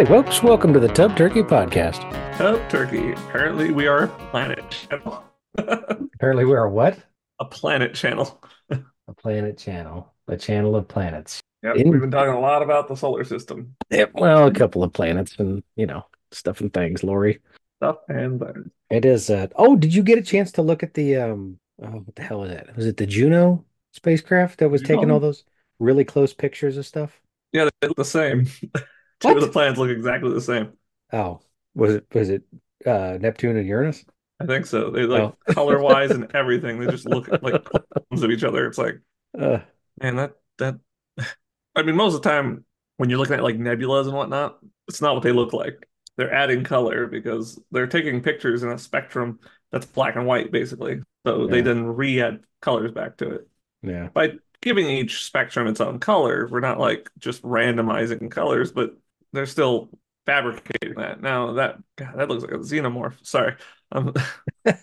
Howdy, folks. Welcome to the Tub Turkey Podcast. Tub Turkey. Apparently, we are a planet channel. Apparently, we're what? a planet channel. A planet channel. A channel of planets. Yep, In- we've been talking a lot about the solar system Yep. Well, a couple of planets and, you know, stuff and things, Lori. stuff and birds. It is. Uh, oh, did you get a chance to look at the, um, oh, what the hell is that? Was it the Juno spacecraft that was taking all those really close pictures of stuff? Yeah, they look the same. Two What? of the planets look exactly the same. Oh, was it, was it, uh, Neptune and Uranus? I think so. They like Oh. color wise and everything. They just look like clones of each other. It's like, Uh, man, that that. I mean, most of the time when you're looking at like nebulas and whatnot, it's not what they look like. They're adding color because they're taking pictures in a spectrum that's black and white, basically. So they then re-add colors back to it. yeah. by giving each spectrum its own color, we're not like just randomizing colors, but they're still fabricating that. Now that God, that looks like a xenomorph. Sorry. Um, uh,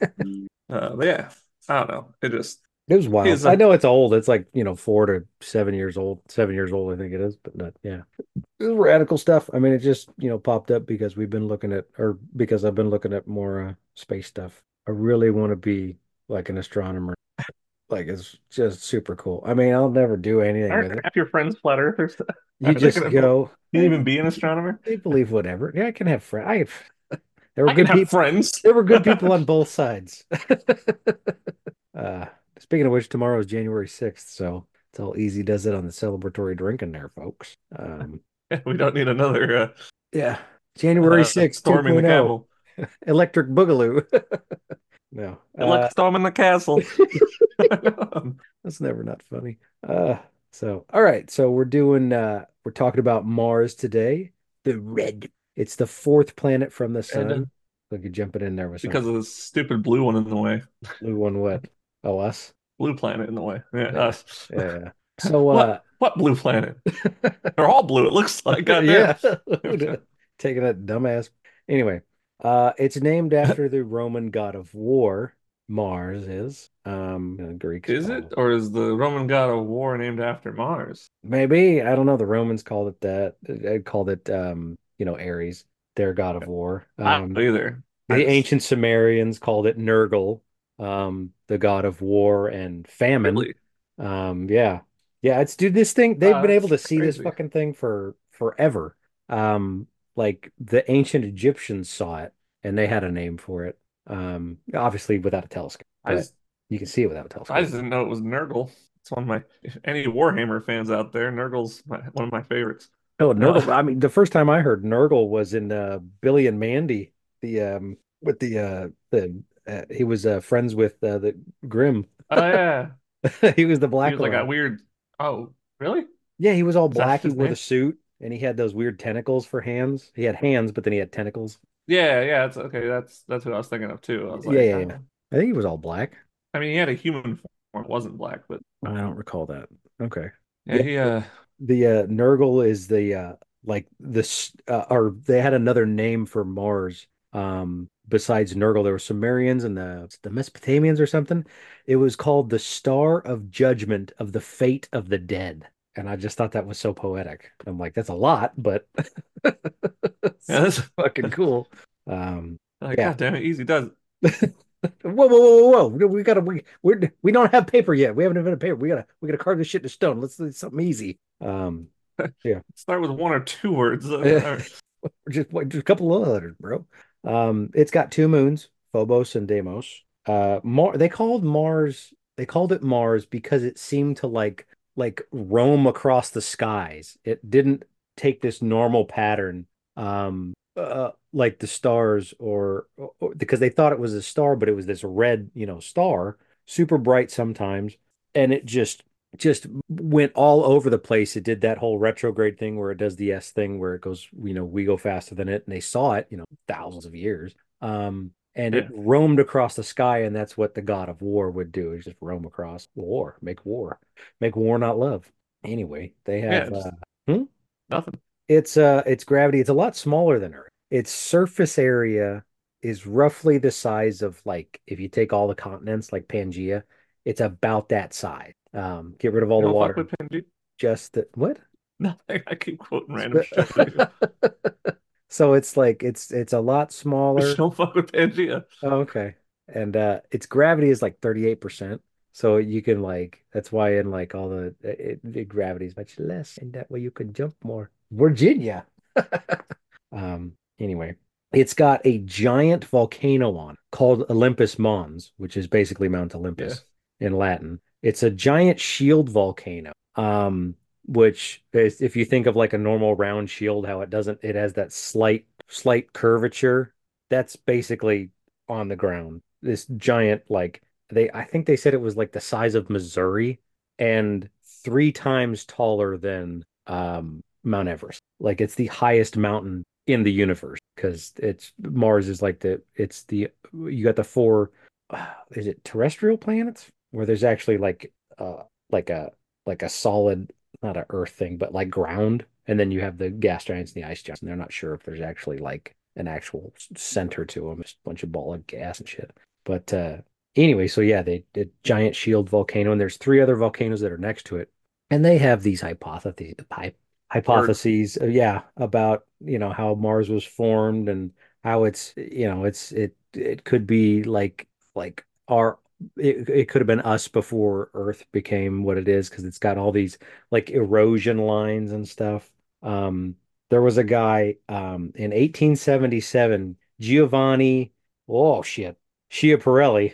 but yeah, I don't know. It just It was wild. I know it's old. It's like, you know, four to seven years old. Seven years old, I think it is, but not, yeah. It was radical stuff. I mean, it just, you know, popped up because we've been looking at, or because I've been looking at more uh, space stuff. I really want to be like an astronomer. Like, it's just super cool. I mean, I'll never do anything with aren't it. half your friends flat earthers. You just go, Can you even be an astronomer? they believe whatever. Yeah, I can have friends. I have, there were I good people. friends. There were good people on both sides. uh, speaking of which, tomorrow is January 6th, so it's all easy does it on the celebratory drinking there, folks. Um, We don't need another uh, yeah, January uh, 6th, storming the castle. electric boogaloo. no, uh, storming the castle. that's never not funny. Uh, so, all right, so we're doing, uh, we're talking about Mars today, the red. It's the fourth planet from the sun. Look, you jumping in there with because of this stupid blue one in the way. blue one. What? Oh, us. Blue planet in the way. Yeah, Yeah. us. Yeah. So, What? uh, What blue planet? They're all blue. It looks like. Goddamn. yeah, taking that dumbass. Anyway, uh, it's named after the Roman god of war. Mars is. Um, the Greeks Is it, or is the Roman god of war named after Mars? Maybe I don't know. The Romans called it that. They called it, um, you know, Ares, their god of war. I Um, don't either. The just- ancient Sumerians called it Nergal, um, the god of war and famine. Really? Um, yeah. Yeah, it's dude, this thing, they've Wow, been able to see this fucking thing for forever. Um, like the ancient Egyptians saw it and they had a name for it. Um, obviously without a telescope. I just, you can see it without a telescope. I just didn't know it was Nurgle. It's one of my. If any Warhammer fans out there, Nurgle's my, one of my favorites. Oh, Nurgle. Uh, I mean, the first time I heard Nurgle was in uh Billy and Mandy, the um with the uh the uh, he was uh friends with uh, the Grim. Oh yeah, He was the he black was like a weird. Oh, really? Yeah, he was all Is black. He wore name? the suit and he had those weird tentacles for hands. He had hands, but then he had tentacles. Yeah, yeah. It's okay. That's that's what I was thinking of too. I was like, Yeah, yeah, yeah. I think he was all black. I mean, he had a human form. It wasn't black, but I don't recall that. Okay. yeah, Yeah. he uh. The uh Nurgle is the uh like this uh, or they had another name for Mars. Um besides Nurgle, there were Sumerians and the the Mesopotamians or something. It was called the Star of Judgment of the Fate of the Dead. And I just thought that was so poetic. I'm like, that's a lot, but Yeah, that's fucking cool. Um like, Yeah. God damn it, easy does. Whoa, whoa, whoa, whoa, whoa! We gotta, we, we're, we don't have paper yet. We haven't invented paper. We gotta, we gotta carve this shit to stone. Let's do something easy. Um, yeah, Start with one or two words. Just, just a couple of letters, bro. Um, it's got two moons, Phobos and Deimos. Uh, Mar, they called Mars, they called it Mars because it seemed to like, like roam across the skies. It didn't take this normal pattern. Um, uh, like the stars or, or because they thought it was a star, but it was this red, you know, star, super bright sometimes, and it just just went all over the place. It did that whole retrograde thing where it does the S thing where it goes, you know, we go faster than it, and they saw it, you know, thousands of years. Um, and it roamed across the sky, and that's what the god of war would do is just roam across war, make war, make war, not love. Anyway, they Yeah, have just- uh, Nothing. it's uh its gravity it's a lot smaller than Earth. Its surface area is roughly the size of like if you take all the continents like Pangea, it's about that size. Um, get rid of all You the water. Just the what? Nothing. I keep quoting random shit. So it's like it's it's a lot smaller. don't fuck with Pangea. Oh, okay. And uh its gravity is like 38%. So you can like that's why in like all the it, it, gravity is much less and that way you can jump more. Virginia. Um anyway, it's got a giant volcano on called Olympus Mons, which is basically Mount Yeah. Olympus in Latin. It's a giant shield volcano. Um which is, if you think of like a normal round shield, how it doesn't, it has that slight, slight curvature. That's basically on the ground. This giant, like they, I think they said it was like the size of Missouri and three times taller than um, Mount Everest. Like it's the highest mountain in the universe because it's Mars is like the, it's the, you got the four, uh, is it terrestrial planets where there's actually like, uh, like a, like a solid not a earth thing, but like ground. And then you have the gas giants and the ice giants, and they're not sure if there's actually like an actual center to them. It's a bunch of ball of gas and shit. But uh anyway, so yeah, they did giant shield volcano, and there's three other volcanoes that are next to it, and they have these hypotheses, hypotheses, uh, yeah, about you know how Mars was formed and how it's you know it's it it could be like like our it, it could have been us before Earth became what it is because it's got all these like erosion lines and stuff. Um, there was a guy um, in 1877, Giovanni, oh shit, Schiaparelli.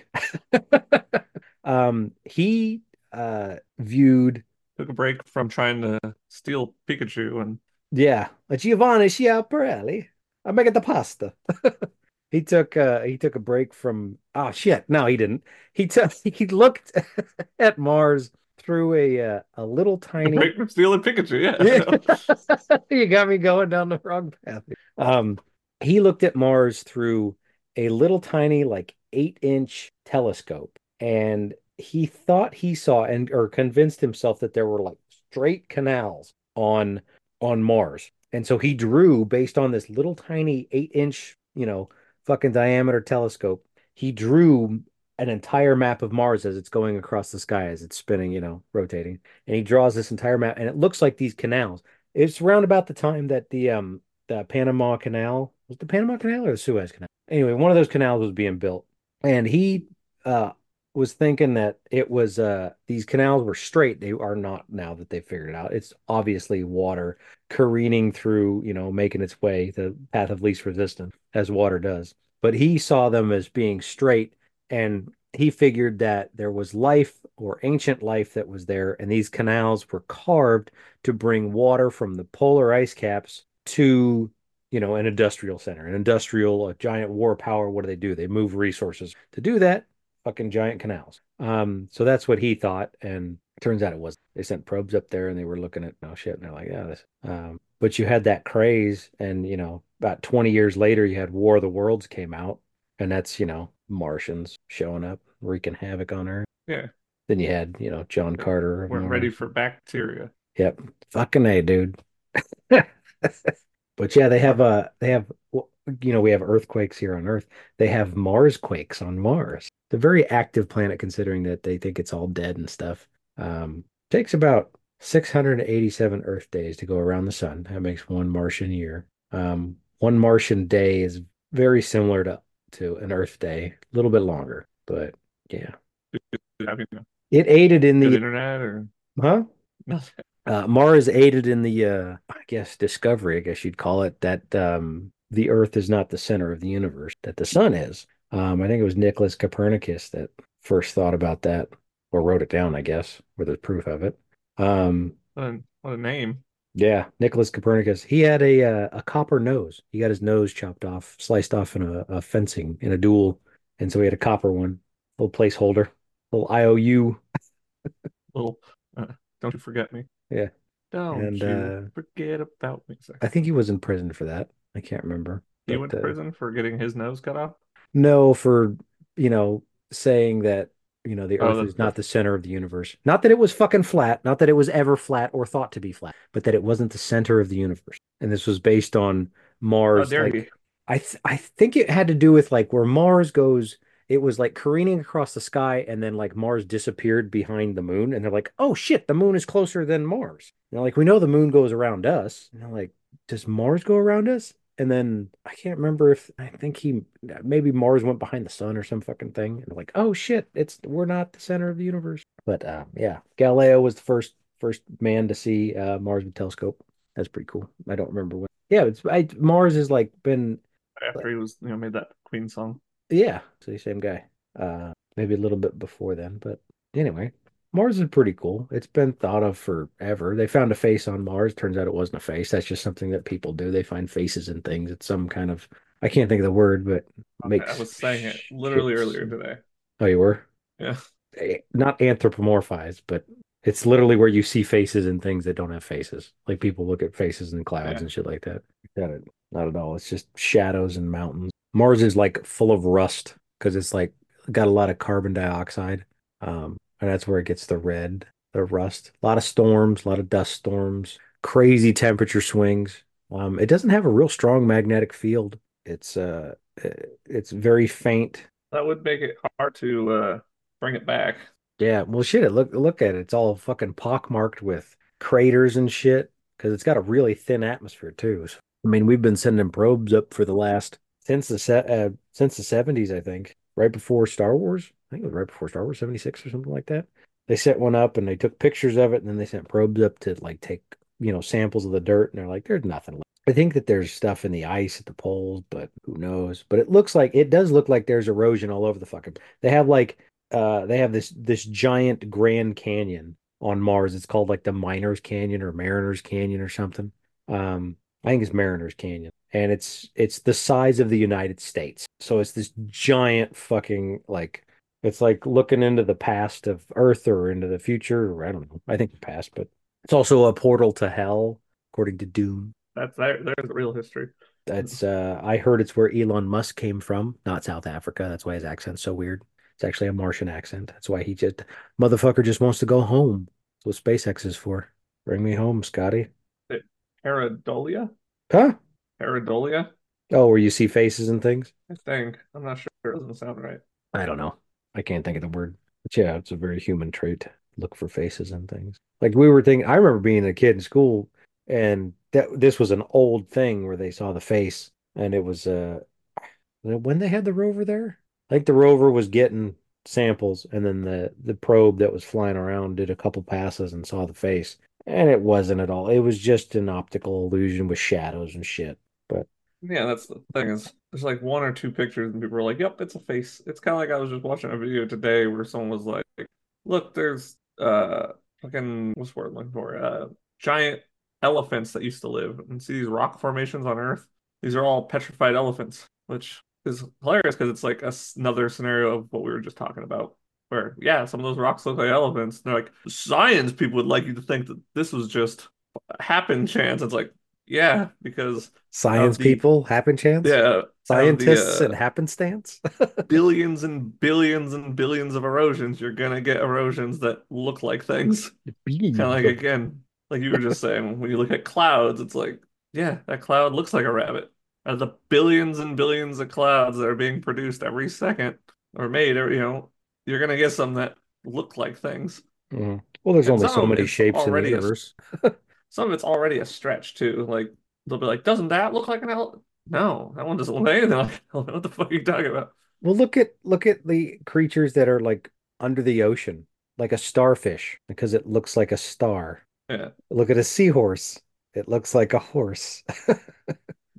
um, he uh, viewed, Took a break from trying to steal Pikachu and yeah, Giovanni Schiaparelli. I make it the pasta. He took uh he took a break from oh shit no he didn't he took he looked at Mars through a uh, a little tiny break from stealing Pikachu. Yeah, Yeah. You got me going down the wrong path. Um, he looked at Mars through a little tiny, like eight inch telescope, and he thought he saw and or convinced himself that there were like straight canals on on Mars. And so he drew based on this little tiny eight inch, you know, fucking diameter telescope. He drew an entire map of Mars as it's going across the sky as it's spinning, you know, rotating and he draws this entire map, and it looks like these canals. It's around about the time that the um the Panama Canal was the Panama Canal or the Suez Canal. Anyway, one of those canals was being built, and he uh was thinking that it was uh these canals were straight. They are not now that they figured it out. It's obviously water careening through, you know, making its way the path of least resistance as water does. But he saw them as being straight and he figured that there was life or ancient life that was there, and these canals were carved to bring water from the polar ice caps to, you know, an industrial center, an industrial, a giant war power. What do they do? They move resources. To do that, fucking giant canals. Um, so that's what he thought, and turns out it was. They sent probes up there, and they were looking at no shit, and they're like, yeah, this. Um, but you had that craze, and you know, about 20 years later, you had War of the Worlds came out, and that's, you know, Martians showing up, wreaking havoc on Earth. Yeah, Then you had, you know, John Carter of weren't ready for bacteria. Yep. Fucking A, dude. But yeah, they have uh they have you know, we have earthquakes here on Earth. They have Mars quakes on Mars. A very active planet considering that they think it's all dead and stuff. Um, takes about 687 Earth days to go around the sun. That makes one Martian year. Um, one Martian day is very similar to to an Earth day, a little bit longer, but yeah. Have you know, It aided in good the internet or huh? Uh, Mars aided in the, uh, I guess, discovery, I guess you'd call it, that um, the Earth is not the center of the universe, that the sun is. Um, I think it was Nicholas Copernicus that first thought about that, or wrote it down, I guess, where there's proof of it. Um, What a, what a name. yeah, Nicholas Copernicus. He had a uh, a copper nose. He got his nose chopped off, sliced off in a, a fencing in a duel, and so he had a copper one, little placeholder, little IOU. Little, uh, don't you forget me. Yeah, Don't and you uh, forget about me. Sorry. I think he was in prison for that. I can't remember, He but went to uh, prison for getting his nose cut off. No, for, you know, saying that, you know, the Oh, Earth the, is not the center of the universe. Not that it was fucking flat, not that it was ever flat or thought to be flat, but that it wasn't the center of the universe. And this was based on Mars. he? Like, I th I think it had to do with like where Mars goes. It was like careening across the sky, and then like Mars disappeared behind the moon, and they're like, "Oh shit, the moon is closer than Mars." And they're like, "We know the moon goes around us." And they're like, "Does Mars go around us?" And then I can't remember if I think he maybe Mars went behind the sun or some fucking thing. And like, oh shit, it's we're not the center of the universe. But uh, yeah, Galileo was the first first man to see uh, Mars with telescope. That's pretty cool. I don't remember when. Yeah, it's I, Mars has like been after he was you know made that Queen song. Yeah, so the same guy. Uh, maybe a little bit before then, but anyway, Mars is pretty cool. It's been thought of forever. They found a face on Mars. Turns out it wasn't a face. That's just something that people do. They find faces and things. It's some kind of I can't think of the word, but Okay, makes I was saying it literally shapes. earlier today. Oh, you were? Yeah. Eh, Not anthropomorphized, but it's literally where you see faces and things that don't have faces. Like people look at faces in clouds Yeah. and shit like that. Not at, not at all. It's just shadows and mountains. Mars is like full of rust because it's like got a lot of carbon dioxide. Um, and that's where it gets the red, the rust. A lot of storms, a lot of dust storms, crazy temperature swings. Um, it doesn't have a real strong magnetic field. It's uh, it's very faint. That would make it hard to uh bring it back. Yeah, well, shit. It look look at it. It's all fucking pockmarked with craters and shit because it's got a really thin atmosphere too. So, I mean, we've been sending probes up for the last since the se uh, since the 70s, I think, right before Star Wars. I think it was right before Star Wars, 76 or something like that. They set one up and they took pictures of it, and then they sent probes up to like take, you know, samples of the dirt, and they're like, there's nothing left. I think that there's stuff in the ice at the poles, but who knows? But it looks like it does look like there's erosion all over the fucking. They have like uh they have this this giant Grand Canyon on Mars. It's called like the Miners Canyon or Mariners Canyon or something. Um, I think it's Mariners Canyon, and it's it's the size of the United States. So it's this giant fucking like it's like looking into the past of Earth or into the future, or I don't know. I think the past, but it's also a portal to hell, according to Doom. That's there. There's the real history. That's uh I heard it's where Elon Musk came from, not South Africa. That's why his accent's so weird. It's actually a Martian accent. That's why he just motherfucker just wants to go home. That's what SpaceX is for. Bring me home, Scotty. Pareidolia? Huh? Pareidolia? Oh, where you see faces and things? I think. I'm not sure. It doesn't sound right. I don't know. I can't think of the word. But yeah, it's a very human trait. Look for faces and things. Like we were thinking, I remember being a kid in school and that this was an old thing where they saw the face and it was uh when they had the rover there. Think the rover was getting samples and then the the probe that was flying around did a couple passes and saw the face. And it wasn't at all. It was just an optical illusion with shadows and shit. But Yeah, that's the thing is there's like one or two pictures and people are like, "Yep, it's a face." It's kind of like I was just watching a video today where someone was like, "Look, there's uh fucking what's the word I'm looking for? Uh giant elephants that used to live and see these rock formations on Earth. These are all petrified elephants, which is hilarious because it's like a another scenario of what we were just talking about. Where, yeah, some of those rocks look like elephants. And they're like, science people would like you to think that this was just happen chance. It's like, yeah, because science the people, happen chance? yeah, Scientists the and uh, happenstance? billions and billions and billions of erosions, you're gonna get erosions that look like things. Kind of like again, like you were just saying, when you look at clouds, it's like, yeah, that cloud looks like a rabbit. Out of the billions and billions of clouds that are being produced every second or made, every, you know, you're gonna get some that look like things. Mhm. Well, there's And only so many shapes in the already a universe. some of it's already a stretch too. Like they'll be like, doesn't that look like an elephant? No, that one doesn't look anything like. What the fuck are you talking about? Well, look at look at the creatures that are like under the ocean, like a starfish, because it looks like a star. Yeah, Look at a seahorse. It looks like a horse.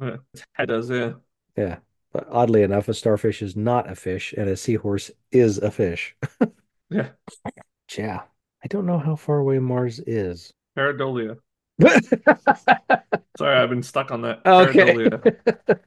yeah. Head does, yeah. Yeah. But oddly enough, a starfish is not a fish, and a seahorse is a fish. Yeah. Yeah. I don't know how far away Mars is. Pareidolia. Sorry, I've been stuck on that. Okay.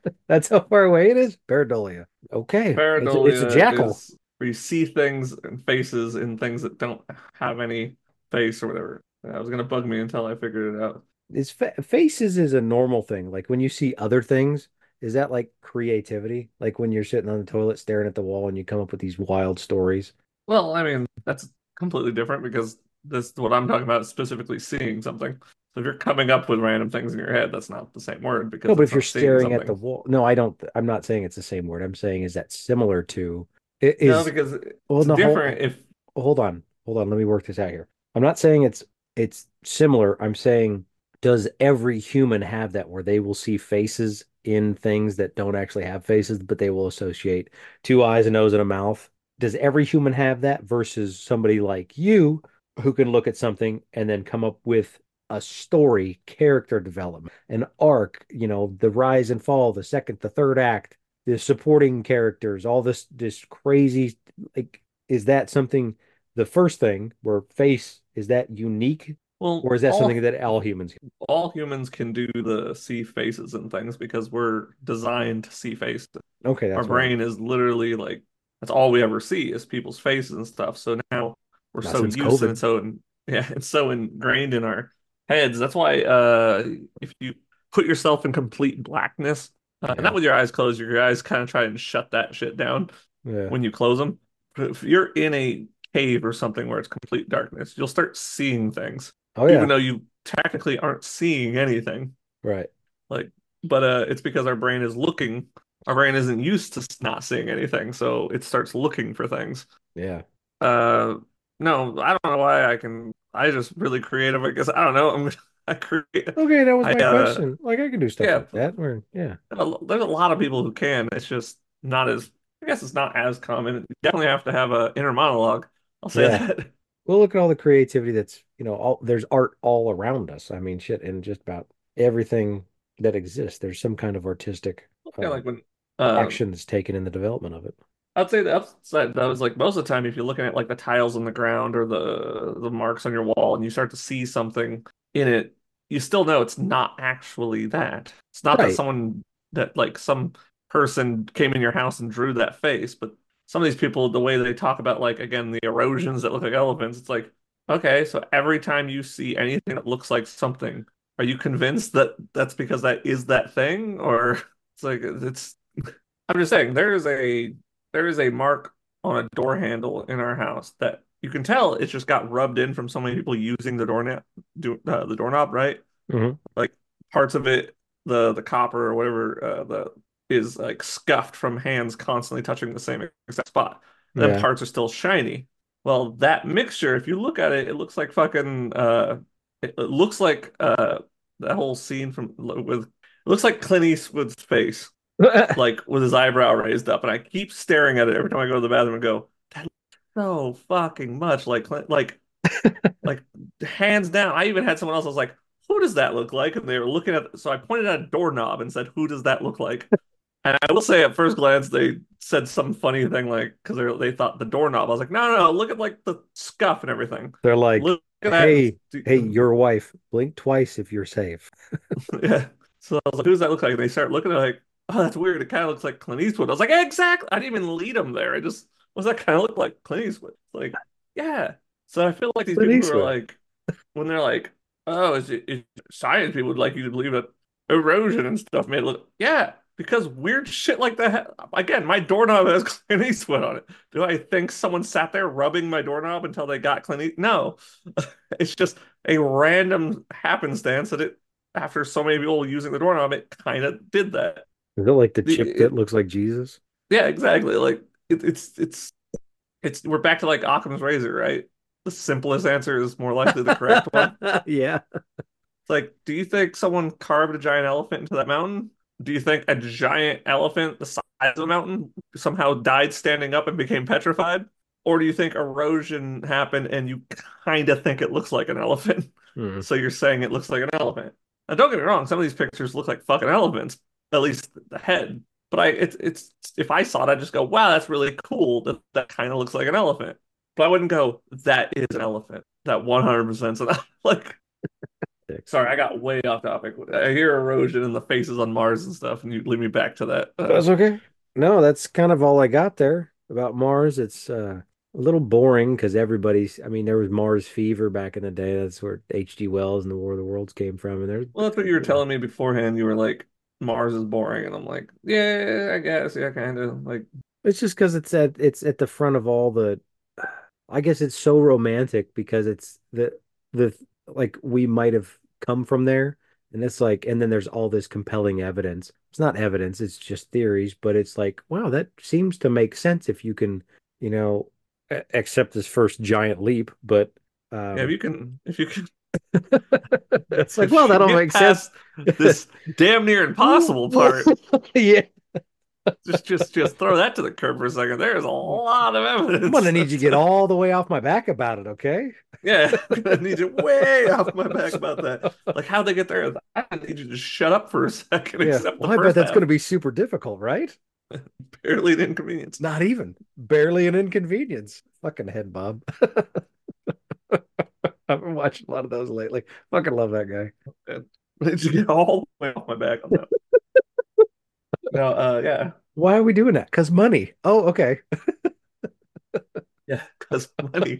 That's how far away it is? Pareidolia. Okay. It's a, it's a jackal. is where you see things and faces in things that don't have any face or whatever. That was gonna bug me until I figured it out. Is fa faces is a normal thing. Like when you see other things, is that like creativity? Like when you're sitting on the toilet staring at the wall and you come up with these wild stories? Well, I mean, that's completely different because this what I'm talking about is specifically seeing something. So if you're coming up with random things in your head, that's not the same word because No, but if you're staring at the wall, no, I don't. I'm not saying it's the same word. I'm saying is that similar to it No, is. because Well, it's no, hold, different if hold on, hold on. Let me work this out here. I'm not saying it's it's similar. I'm saying does every human have that where they will see faces in things that don't actually have faces, but they will associate two eyes, a nose, and a mouth. Does every human have that versus somebody like you who can look at something and then come up with a story, character development, an arc, you know, the rise and fall, the second, the third act, the supporting characters, all this this crazy like is that something the first thing where face is that unique Well, or is that all something that all humans can? all humans can do the see faces and things because we're designed to see faces. Okay, Our brain is literally like that's all we ever see is people's faces and stuff. So now we're Not so used COVID. and so yeah, it's so ingrained in our heads. That's why uh if you put yourself in complete blackness, uh, Yeah. not with your eyes closed, your eyes kind of try and shut that shit down Yeah. when you close them. But if you're in a cave or something where it's complete darkness, you'll start seeing things, Oh even though you technically aren't seeing anything. Right. Like, but uh, it's because our brain is looking. Our brain isn't used to not seeing anything, so it starts looking for things. Yeah. Uh, no, I don't know why I can. I just really creative. I guess I don't know. I'm I create. Okay, that was I my uh, question. Like I can do stuff yeah. like that. Where yeah. There's a lot of people who can. It's just not as. I guess it's not as common. You definitely have to have a inner monologue. I'll say Yeah. that. Well, look at all the creativity that's, you know, all there's art all around us. I mean, shit, in just about everything that exists, there's some kind of artistic Yeah, uh, like when uh, action that's taken in the development of it. I'd say the upside that was like most of the time, if you're looking at like the tiles on the ground or the the marks on your wall, and you start to see something in it, you still know it's not actually that. It's not that someone that like some person came in your house and drew that face, but some of these people, the way they talk about like again the erosions that look like elephants, it's like okay, so every time you see anything that looks like something, are you convinced that that's because that is that thing, or it's like it's I'm just saying there is a there is a mark on a door handle in our house that you can tell it just got rubbed in from so many people using the doorknob, do, uh, the doorknob, right? Mhm. Like parts of it, the the copper or whatever, uh, the is like scuffed from hands constantly touching the same exact spot. Then Yeah. parts are still shiny. Well, that mixture, if you look at it, it looks like fucking uh, it, it looks like uh that whole scene from with it looks like Clint Eastwood's face like with his eyebrow raised up, and I keep staring at it every time I go to the bathroom and go, that looks so fucking much like like, like hands down. I even had someone else. I was like, who does that look like? And they were looking at, so I pointed at a doorknob and said, who does that look like? And I will say, at first glance, they said some funny thing like because they they thought the doorknob. I was like, no, no, no, look at like the scuff and everything. They're like, Look hey, hey, your wife, blink twice if you're safe. Yeah. So I was like, who does that look like? And they start looking at like, oh, that's weird. It kind of looks like Clint Eastwood. I was like, exactly. I didn't even lead them there. I just, was that kind of look like Clint Eastwood? Like, yeah. So I feel like these Clint people who are like, when they're like, oh, is it, is science people would like you to believe that erosion and stuff made it look, yeah, because weird shit like that. Again, my doorknob has Clint Eastwood on it. Do I think someone sat there rubbing my doorknob until they got Clint Eastwood? No. It's just a random happenstance that it, after so many people using the doorknob, it kind of did that. Is it like the chip it- that looks like Jesus? Yeah, exactly. Like it, it's it's it's we're back to like Occam's razor, right? The simplest answer is more likely the correct one. Yeah. It's like, do you think someone carved a giant elephant into that mountain? Do you think a giant elephant the size of a mountain somehow died standing up and became petrified? Or do you think erosion happened and you kind of think it looks like an elephant? Hmm. So you're saying it looks like an elephant. Now, don't get me wrong, some of these pictures look like fucking elephants, at least the head. But I, it's, it's, if I saw it, I'd just go, wow, that's really cool. That, that kind of looks like an elephant. But I wouldn't go, that is an elephant. That 100% so like, sorry, I got way off topic. I hear erosion and the faces on Mars and stuff, and you lead me back to that. Uh, That's okay. No, that's kind of all I got there about Mars. It's uh, a little boring because everybody's, I mean, there was Mars fever back in the day. That's where H.G. Wells and the War of the Worlds came from. And there's, well, that's what you were telling me beforehand. You were like, Mars is boring. And I'm like, yeah, I guess. Yeah, kind of. Like, it's just because it's at it's at the front of all the, I guess it's so romantic because it's the the like we might have come from there. And it's like, and then there's all this compelling evidence. It's not evidence, it's just theories, but it's like, wow, that seems to make sense if you can, you know, accept this first giant leap. But yeah, if um, you can, if you can It's like, well, that'll Get make sense. this damn near impossible part. Yeah. Just just just throw that to the curb for a second. There's a lot of evidence. I'm gonna need you to get all the way off my back about it, okay? Yeah, I need you way off my back about that. Like how they get there. I need you to shut up for a second. Yeah. Except Well, I bet that's half. gonna be super difficult, right? barely an inconvenience. Not even. Barely an inconvenience. Fucking head Bob. I've been watching a lot of those lately. Fucking love that guy. Need you get all the way off my back on that. no, uh, yeah, Why are we doing that? Because money. Oh, okay. yeah, because money.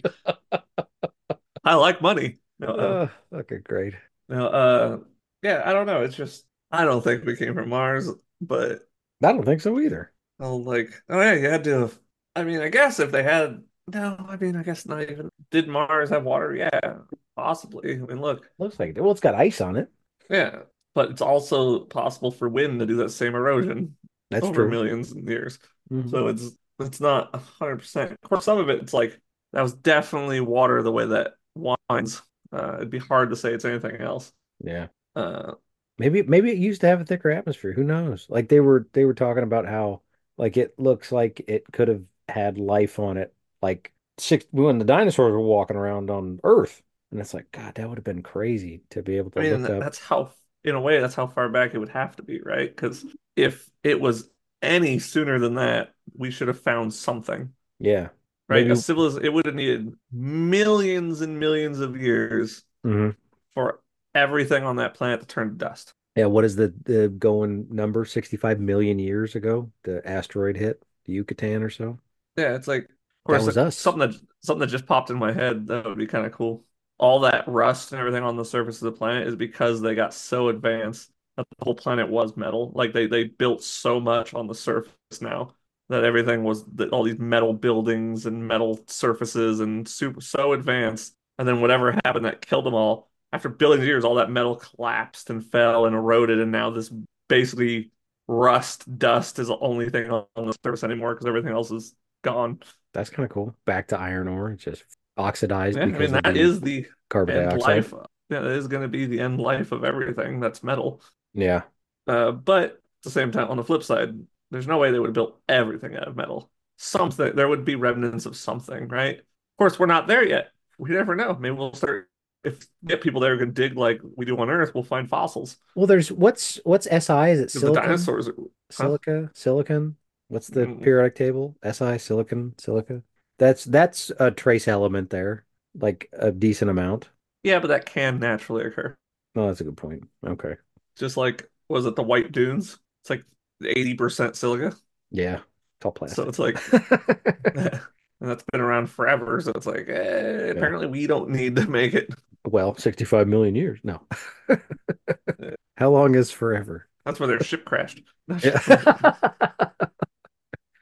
I like money. No, uh, Uh, okay, great. no, uh, yeah, I don't know. It's just I don't think we came from Mars, but I don't think so either. Oh, like, oh yeah, you had to have. I mean, I guess if they had, no, I mean, I guess not even. Did Mars have water? Yeah, possibly. I mean, look, Looks like it. Well, it's got ice on it. yeah, but it's also possible for wind to do that same erosion That's over true. millions of years. Mhm. So it's it's not a hundred percent. Of course, some of it, it's like that was definitely water the way that wines. Uh, it'd be hard to say it's anything else. Yeah. Uh, Maybe maybe it used to have a thicker atmosphere. Who knows? Like they were they were talking about how like it looks like it could have had life on it like six when the dinosaurs were walking around on Earth. And it's like, God, that would have been crazy to be able to I mean, look up. that's how, in a way, that's how far back it would have to be, right? Because if it was any sooner than that, we should have found something, Yeah. right? Maybe A civilization, it would have needed millions and millions of years Mhm. for everything on that planet to turn to dust. Yeah, what is the the going number? 65 million years ago, the asteroid hit the Yucatan or so. Yeah, it's like, of That course, was us. something that something that just popped in my head that would be kind of cool. All that rust and everything on the surface of the planet is because they got so advanced that the whole planet was metal. Like they they built so much on the surface now that everything was that all these metal buildings and metal surfaces and super so advanced. And then whatever happened that killed them all, after billions of years, all that metal collapsed and fell and eroded, and now this basically rust dust is the only thing on the surface anymore because everything else is gone. That's kind of cool. Back to iron ore, just oxidized Yeah, I mean that the is the carbon end dioxide. life. Yeah, that is going to be the end life of everything that's metal. Yeah. Uh, but at the same time, on the flip side, there's no way they would have built everything out of metal. Something there would be remnants of something, right? Of course, we're not there yet. We never know. Maybe we'll start if get people there can dig like we do on Earth. We'll find fossils Well, there's what's what's SI? Is it because the dinosaurs. Are, Silica? Silicon? What's the Mm. periodic table? SI, silicon, silica. That's that's a trace element there, like a decent amount. yeah, but that can naturally occur. Oh, that's a good point. Okay. Just like was it the White Dunes? It's like 80% silica. Yeah. It's all So it's like And that's been around forever, so it's like, eh, apparently we don't need to make it. Well, 65 million years. No. How long is forever? That's where their ship crashed. Yeah.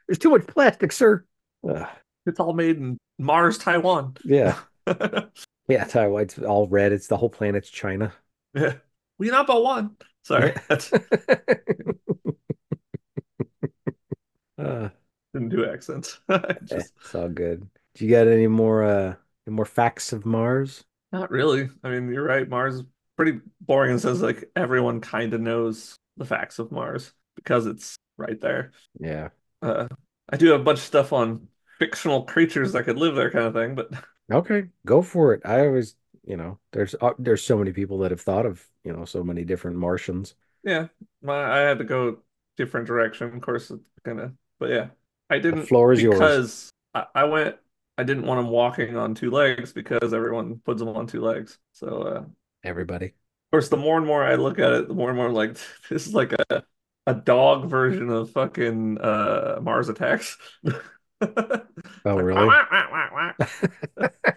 There's too much plastic, sir. Ugh. It's all made in Mars, Taiwan. yeah. Yeah, Taiwan, it's all red. It's the whole planet's China. Yeah. We number one. Sorry, that's Uh, didn't do accents. I Just it's all good. Do you got any more uh any more facts of Mars? not really. I mean, you're right. Mars is pretty boring in the sense like everyone kind of knows the facts of Mars because it's right there. Yeah. Uh, I do have a bunch of stuff on fictional creatures that could live there, kind of thing, but Okay, go for it. I always, you know, there's uh, there's so many people that have thought of, you know, so many different Martians. yeah, my I had to go different direction. Of course, it's gonna, but yeah, I didn't floor is yours. because I, I went. I didn't want them walking on two legs because everyone puts them on two legs. So, uh, of Everybody. course, the more and more I look at it, the more and more I'm like this is like a a dog version of fucking uh Mars Attacks. Oh, Like, really? wah, wah, wah, wah.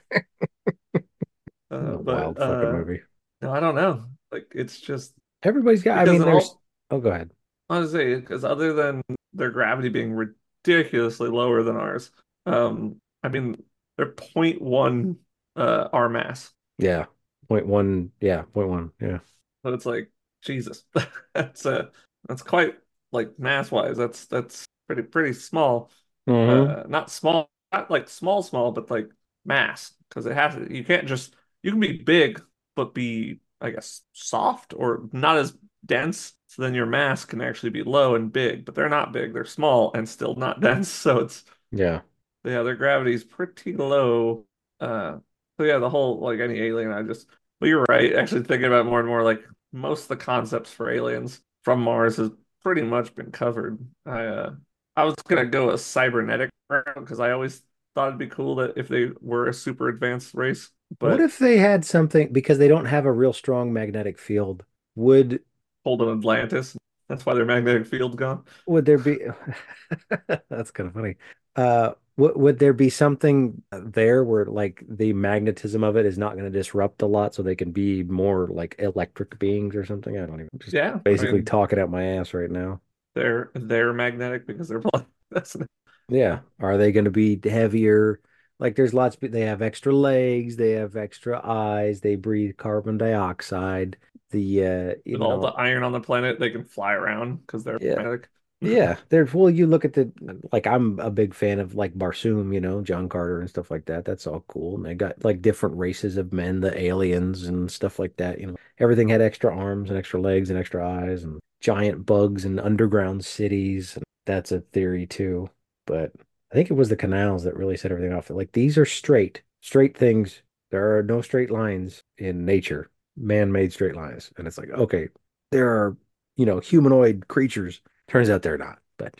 Uh, but wild fucking uh, movie. no, I don't know. Like it's just Everybody's got, I mean, it there's, all oh, go ahead. honestly, because other than their gravity being ridiculously lower than ours, um, I mean they're 0.1 uh our mass. Yeah. Point one. Yeah. Point one. Yeah. So it's like Jesus. That's uh that's quite like mass wise, that's that's pretty pretty small. Mhm. Uh not small, not like small small, but like mass. Because it has to you can't just you can be big, but be, I guess, soft or not as dense. So then your mass can actually be low and big, but they're not big. They're small and still not dense. So it's Yeah. yeah, their gravity is pretty low. Uh, so yeah, the whole like any alien, I just. But you're right. Actually, thinking about more and more, like most of the concepts for aliens from Mars has pretty much been covered. I uh, I was gonna go a cybernetic route because I always thought it'd be cool that if they were a super advanced race, But What if they had something because they don't have a real strong magnetic field? Would hold an Atlantis. That's why their magnetic field's gone. would there be That's kind of funny. Uh would would there be something there where like the magnetism of it is not going to disrupt a lot so they can be more like electric beings or something? I don't even just Yeah, I basically mean talking out my ass right now. they're they're magnetic because they're. That's Yeah. Are they going to be heavier? Like there's lots, they have extra legs, they have extra eyes, they breathe carbon dioxide. The uh, you with all the iron on the planet, they can fly around because they're yeah. magnetic. Yeah, there's well, you look at the like I'm a big fan of like Barsoom, you know, John Carter and stuff like that. That's all cool. And they got like different races of men, the aliens and stuff like that, you know. Everything had extra arms and extra legs and extra eyes and giant bugs and underground cities. And that's a theory too. But I think it was the canals that really set everything off. Like these are straight, straight things. There are no straight lines in nature, man-made straight lines. And it's like, okay, there are, you know, humanoid creatures Turns out they're not, but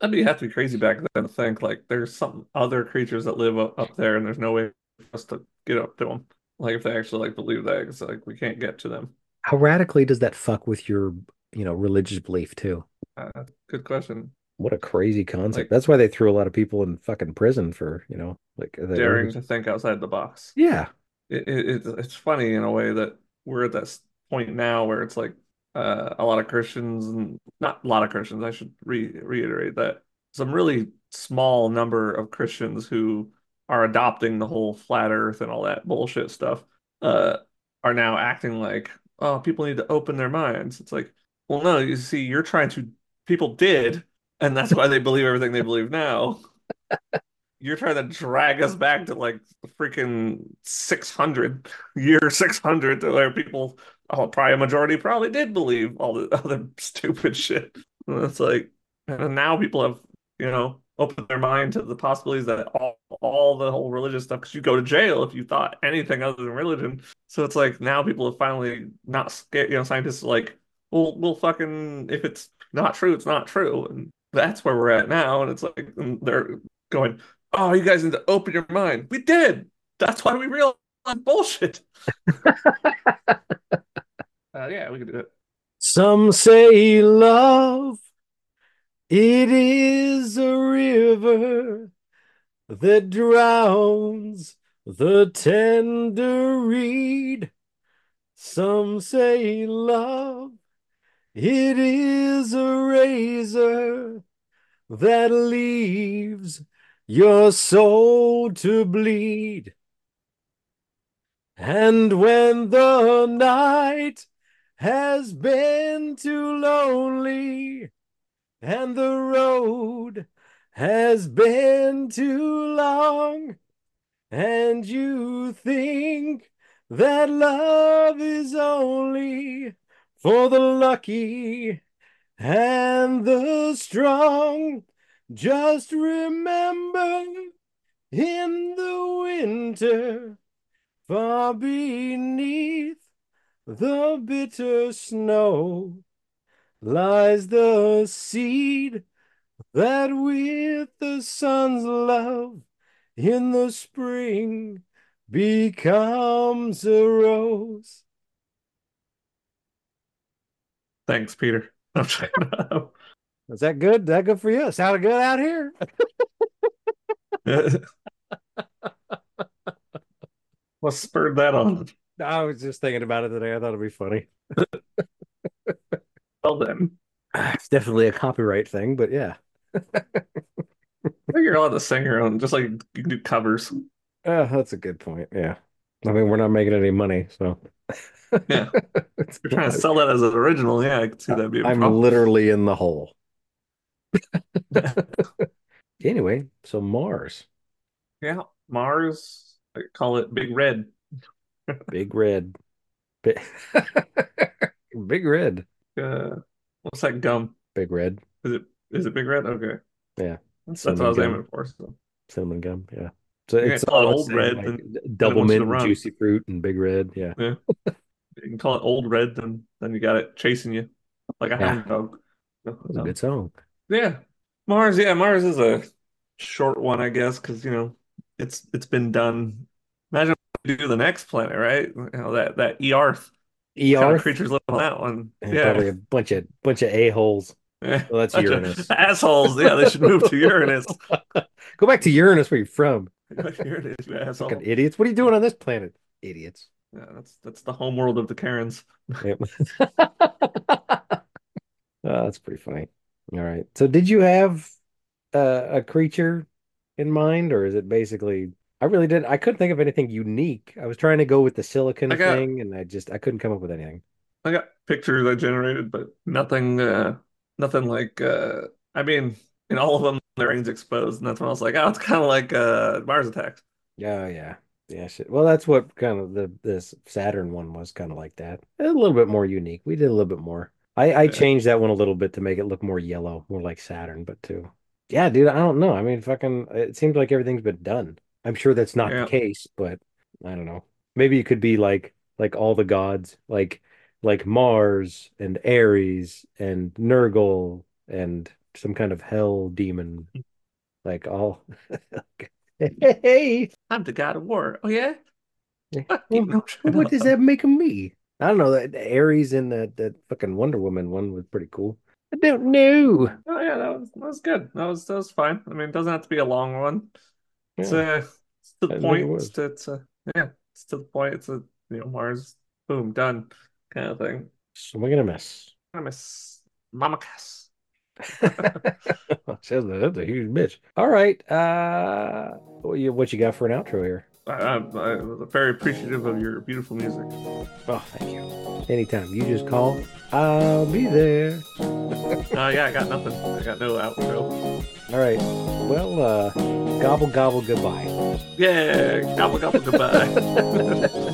That'd be have to be crazy back then to think like there's some other creatures that live up, up there and there's no way for us to get up to them. Like if they actually like believe that, it's like we can't get to them. how radically does that fuck with your, you know, religious belief too? Uh, good question. What a crazy concept. Like That's why they threw a lot of people in fucking prison for, you know, like the daring to think outside the box. Yeah. It, it, it's it's funny in a way that we're at this point now where it's like uh, a lot of Christians and not a lot of Christians, I should re reiterate that some really small number of Christians who are adopting the whole flat earth and all that bullshit stuff uh, are now acting like, oh, people need to open their minds. It's like, well, no, you see, you're trying to, people did, and that's why they believe everything they believe now. You're trying to drag us back to like freaking 600, year 600, to where people oh, probably a majority probably did believe all the other stupid shit. And it's like, and now people have, you know, opened their mind to the possibilities that all, all the whole religious stuff, because you go to jail if you thought anything other than religion. So it's like now people have finally not scared, you know, scientists are like, well, we'll fucking, if it's not true, it's not true. And that's where we're at now. And it's like, and they're going, oh, you guys need to open your mind. We did. That's why we realized bullshit. Uh, yeah, we can do it. Some say love, it is a river that drowns the tender reed. Some say love, it is a razor that leaves your soul to bleed. And when the night has been too lonely and the road has been too long, and you think that love is only for the lucky and the strong. Just remember in the winter, far beneath the bitter snow, lies the seed that with the sun's love in the spring becomes a rose. Thanks, Peter. I'm trying to- Is that good? Is that good for you? Sounded good out here? What spurred that on? I was just thinking about it today. I thought it'd be funny. Well then, It's definitely a copyright thing, but yeah. I think you're allowed to sing your own, just like you can do covers. Uh, that's a good point. Yeah. I mean, we're not making any money, so Yeah, it's you're trying to sell that as an original. Yeah, I can see that being a I'm problem. literally in the hole. Anyway, so Mars. Yeah, Mars. I call it Big Red. Big red. Big, Big red. Uh, what's that gum? Big red. Is it is it Big Red? Okay. Yeah. That's, that's what I Cinnamon was gum. aiming for. So. Cinnamon gum. Yeah. So You it's all old red, like, then- double mint, juicy fruit, and big red. Yeah. You can call it Old Red, then then you got it chasing you like a Yeah. hound dog. That's a good song. Yeah, Mars. Yeah, Mars is a short one, I guess, because you know it's it's been done. Imagine do the next planet, right? You know that that Earth ER. of creatures live on that one. and Yeah, Probably a bunch of bunch of a-holes. Well, that's Bunch Uranus. assholes. Yeah, they should move to Uranus. Go back to Uranus where you're from. Uranus, you asshole. Fucking idiots. What are you doing on this planet? Idiots. Yeah, that's that's the home world of the Karens. Yep. Oh, that's pretty funny. All right. So did you have uh, a creature in mind, or is it basically I really didn't I couldn't think of anything unique. I was trying to go with the silicon got- thing and I just I couldn't come up with anything. I got pictures I generated, but nothing, uh, nothing like. Uh, I mean, in all of them, the ring's exposed, and that's when I was like, oh, it's kind of like uh, Mars Attacks. Yeah, yeah. Yeah, shit. Well, that's what kind of the this Saturn one was kind of like that. A little bit more unique. We did a little bit more. I I Yeah. changed that one a little bit to make it look more yellow, more like Saturn, but too. Yeah, dude, I don't know. I mean, fucking it seems like everything's been done. I'm sure that's not Yeah. the case, but I don't know. Maybe it could be like like all the gods, like like Mars and Ares and Nergal and some kind of hell demon. Like all Hey, I'm the god of war. Oh yeah. What? Well, Keep motion Well, what does that make of me? I don't know. That Ares in that that fucking Wonder Woman one was pretty cool. I don't know. Oh yeah, that was that was good. That was that was fine. I mean, it doesn't have to be a long one. It's uh, it's to I the it point. It's to, it's a, yeah, it's to the point. It's a you know Mars, boom, done, kind of thing. So we're gonna miss. I miss Mama Cass. Says that- That's a huge bitch. All right. Uh, what you what you got for an outro here? I, was very appreciative of your beautiful music. Oh, thank you. Anytime you just call, I'll be there. Uh, yeah, I got nothing. I got no outro. All right. Well, uh, gobble gobble goodbye. Yeah, gobble gobble goodbye.